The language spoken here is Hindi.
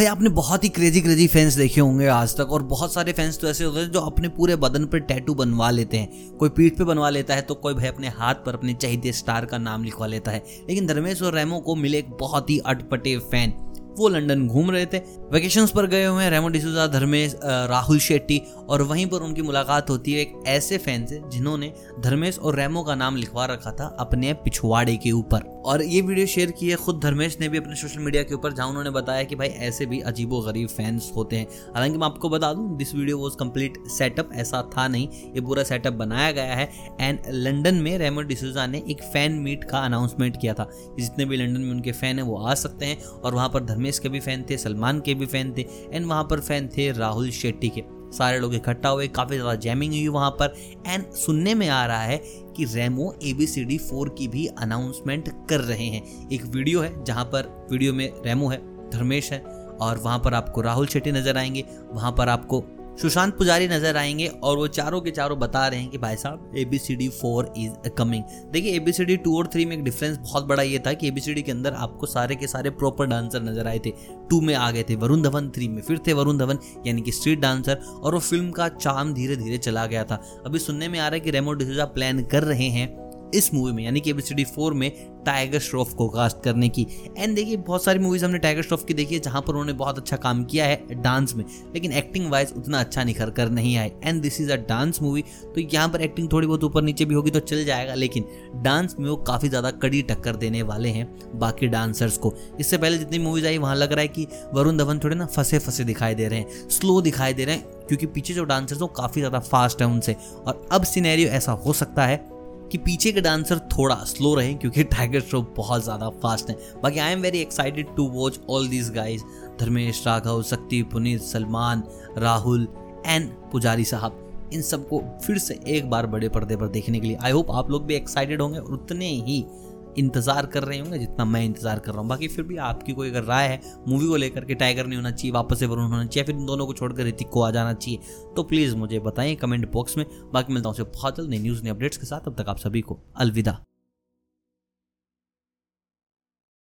भाई, आपने बहुत ही क्रेजी क्रेजी फैंस देखे होंगे आज तक, और बहुत सारे फैंस तो ऐसे होते हैं जो अपने पूरे बदन पर टैटू बनवा लेते हैं। कोई पीठ पे बनवा लेता है तो कोई भाई अपने हाथ पर, अपने चाहिए स्टार का नाम लिखवा लेता है। लेकिन धर्मेश और रैमो को मिले एक बहुत ही अटपटे फ़ैन वो लंदन घूम रहे थे वेकेशन पर गए हुए हैं रेमो डिसूजा धर्मेश राहुल शेट्टी और वहीं पर उनकी मुलाकात होती है एक ऐसे फ़ैन से जिन्होंने धर्मेश और रेमो का नाम लिखवा रखा था अपने पिछवाड़े के ऊपर। और ये वीडियो शेयर की है खुद धर्मेश ने भी अपने सोशल मीडिया के ऊपर, जहाँ उन्होंने बताया कि भाई ऐसे भी अजीबो गरीब फैंस होते हैं। हालाँकि मैं आपको बता दूँ this video was complete setup ऐसा था नहीं, ये पूरा सेटअप बनाया गया है। एंड लंडन में रेमो डिसूजा ने एक फ़ैन मीट का अनाउंसमेंट किया था। जितने भी लंडन में उनके फ़ैन है, वो आ सकते हैं। और वहाँ पर धर्मेश के भी फ़ैन थे, सलमान के भी फ़ैन थे एंड वहाँ पर फ़ैन थे राहुल शेट्टी के। सारे लोग इकट्ठा हुए, काफ़ी ज़्यादा जैमिंग हुई वहाँ पर। एंड सुनने में आ रहा है कि Remo A B C D four की भी अनाउंसमेंट कर रहे हैं। एक वीडियो है जहाँ पर वीडियो में रेमो है, धर्मेश है, और वहाँ पर आपको राहुल शेट्टी नज़र आएँगे। वहाँ पर आपको सुशांत पुजारी नज़र आएँगे और वो चारों के चारों बता रहे हैं कि भाई साहब A B C D four is coming देखिए A B C D two और थ्री में एक डिफरेंस बहुत बड़ा ये था कि ए बी सी डी के अंदर आपको सारे के सारे प्रॉपर डांसर नज़र आए थे। टू में आ गए थे वरुण धवन थ्री में फिर थे वरुण धवन, यानी कि स्ट्रीट डांसर और वो फ़िल्म का चाम धीरे धीरे चला गया था। अभी सुनने में आ रहा है कि रेमो डिसूजा प्लान कर रहे हैं इस मूवी में, यानी कि एबीसीडी फोर में टाइगर श्रॉफ को कास्ट करने की। एंड देखिए, बहुत सारी मूवीज़ हमने टाइगर श्रॉफ की देखी है, जहाँ पर उन्होंने बहुत अच्छा काम किया है डांस में। लेकिन एक्टिंग वाइज उतना अच्छा निखर कर नहीं आए and this is a dance movie तो यहाँ पर एक्टिंग थोड़ी बहुत ऊपर नीचे भी होगी तो चल जाएगा, लेकिन डांस में वो काफ़ी ज़्यादा कड़ी टक्कर देने वाले हैं बाकी डांसर्स को। इससे पहले जितनी मूवीज़ आई, वहाँ लग रहा है कि वरुण धवन थोड़े ना फंसे फंसे दिखाई दे रहे हैं स्लो दिखाई दे रहे हैं, क्योंकि पीछे जो डांसर्स वो काफ़ी ज़्यादा फास्ट है उनसे। और अब सिनेरियो ऐसा हो सकता है कि पीछे के डांसर थोड़ा स्लो रहे, क्योंकि टाइगर श्रॉफ बहुत ज़्यादा फास्ट है। बाकी I am very excited to watch all these guys Dharmesh Raghav Shakti Punit Salman Rahul and पुजारी साहब। इन सबको फिर से एक बार बड़े पर्दे पर देखने के लिए। आई होप आप लोग भी एक्साइटेड होंगे और उतने ही इंतज़ार कर रहे होंगे, जितना मैं इंतज़ार कर रहा हूँ। बाकी फिर भी आपकी कोई अगर राय है मूवी को लेकर के टाइगर नहीं होना चाहिए, वापस से वरुण होना चाहिए फिर इन दोनों को छोड़कर ऋतिक को आ जाना चाहिए तो प्लीज़ मुझे बताएँ कमेंट बॉक्स में। बाकी मिलता हूँ बहुत जल्द नई न्यूज़ नई अपडेट्स के साथ। अब तक आप सभी को अलविदा।